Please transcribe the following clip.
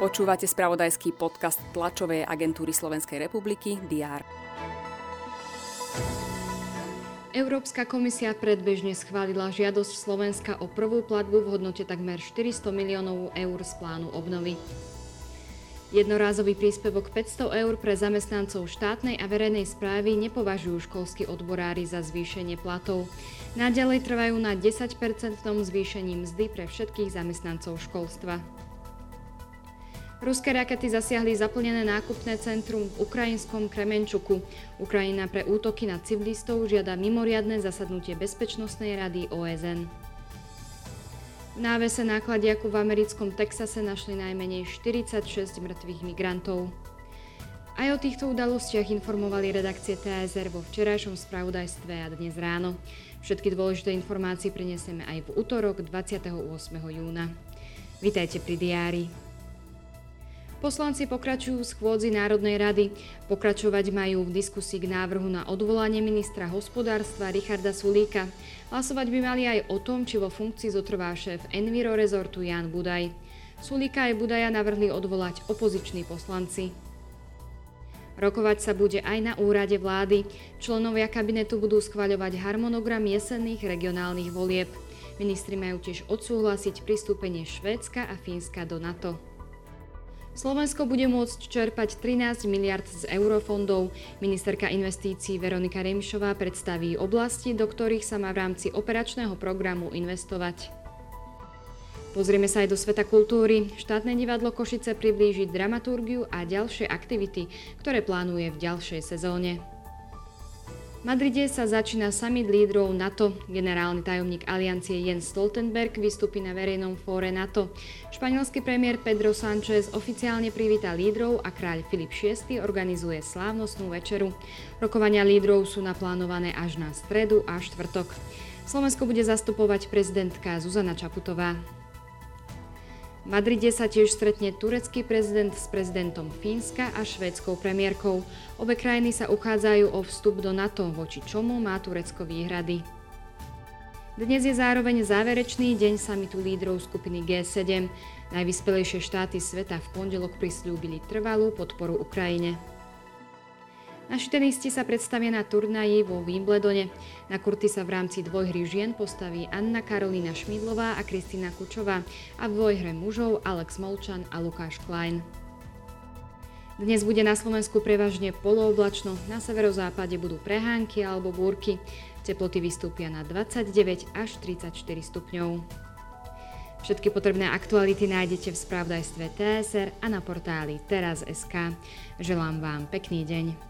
Počúvate spravodajský podcast tlačovej agentúry Slovenskej republiky DR. Európska komisia predbežne schválila žiadosť Slovenska o prvú platbu v hodnote takmer 400 miliónov eur z plánu obnovy. Jednorázový príspevok 500 eur pre zamestnancov štátnej a verejnej správy nepovažujú školskí odborári za zvýšenie platov. Naďalej trvajú na 10-percentnom zvýšení mzdy pre všetkých zamestnancov školstva. Ruské rakety zasiahli zaplnené nákupné centrum v ukrajinskom Kremenčuku. Ukrajina pre útoky na civilistov žiada mimoriadne zasadnutie Bezpečnostnej rady OSN. Návese nákladiaku v americkom Texase našli najmenej 46 mŕtvych migrantov. Aj o týchto udalostiach informovali redakcie TSR vo včerajšom spravodajstve a dnes ráno. Všetky dôležité informácie prinesieme aj v útorok 28. júna. Vítajte pri diári. Poslanci pokračujú v schôdzi Národnej rady. Pokračovať majú v diskusii k návrhu na odvolanie ministra hospodárstva Richarda Sulíka. Hlasovať by mali aj o tom, či vo funkcii zotrvá šéf Enviro rezortu Jan Budaj. Sulíka aj Budaja navrhli odvolať opoziční poslanci. Rokovať sa bude aj na úrade vlády. Členovia kabinetu budú schvaľovať harmonogram jesenných regionálnych volieb. Ministri majú tiež odsúhlasiť pristúpenie Švédska a Fínska do NATO. Slovensko bude môcť čerpať 13 miliard z eurofondov. Ministerka investícií Veronika Remišová predstaví oblasti, do ktorých sa má v rámci operačného programu investovať. Pozrieme sa aj do sveta kultúry. Štátne divadlo Košice priblíži dramaturgiu a ďalšie aktivity, ktoré plánuje v ďalšej sezóne. Madride sa začína summit lídrov NATO. Generálny tajomník aliancie Jens Stoltenberg vystúpi na verejnom fóre NATO. Španielský premiér Pedro Sánchez oficiálne privíta lídrov a kráľ Filip VI organizuje slávnostnú večeru. Rokovania lídrov sú naplánované až na stredu a štvrtok. Slovensko bude zastupovať prezidentka Zuzana Čaputová. V Madride sa tiež stretne turecký prezident s prezidentom Fínska a švédskou premiérkou. Obe krajiny sa uchádzajú o vstup do NATO, voči čomu má Turecko výhrady. Dnes je zároveň záverečný deň samitu lídrov skupiny G7. Najvyspelejšie štáty sveta v pondelok prislúbili trvalú podporu Ukrajine. Naši tenisti sa predstavia na turnaji vo Wimbledone. Na kurty sa v rámci dvojhry žien postaví Anna Karolina Šmidlová a Kristina Kučová a v dvojhre mužov Alex Molčan a Lukáš Klein. Dnes bude na Slovensku prevažne polooblačno, na severozápade budú prehánky alebo búrky. Teploty vystúpia na 29 až 34 stupňov. Všetky potrebné aktuality nájdete v spravodajstve TSR a na portáli teraz.sk. Želám vám pekný deň.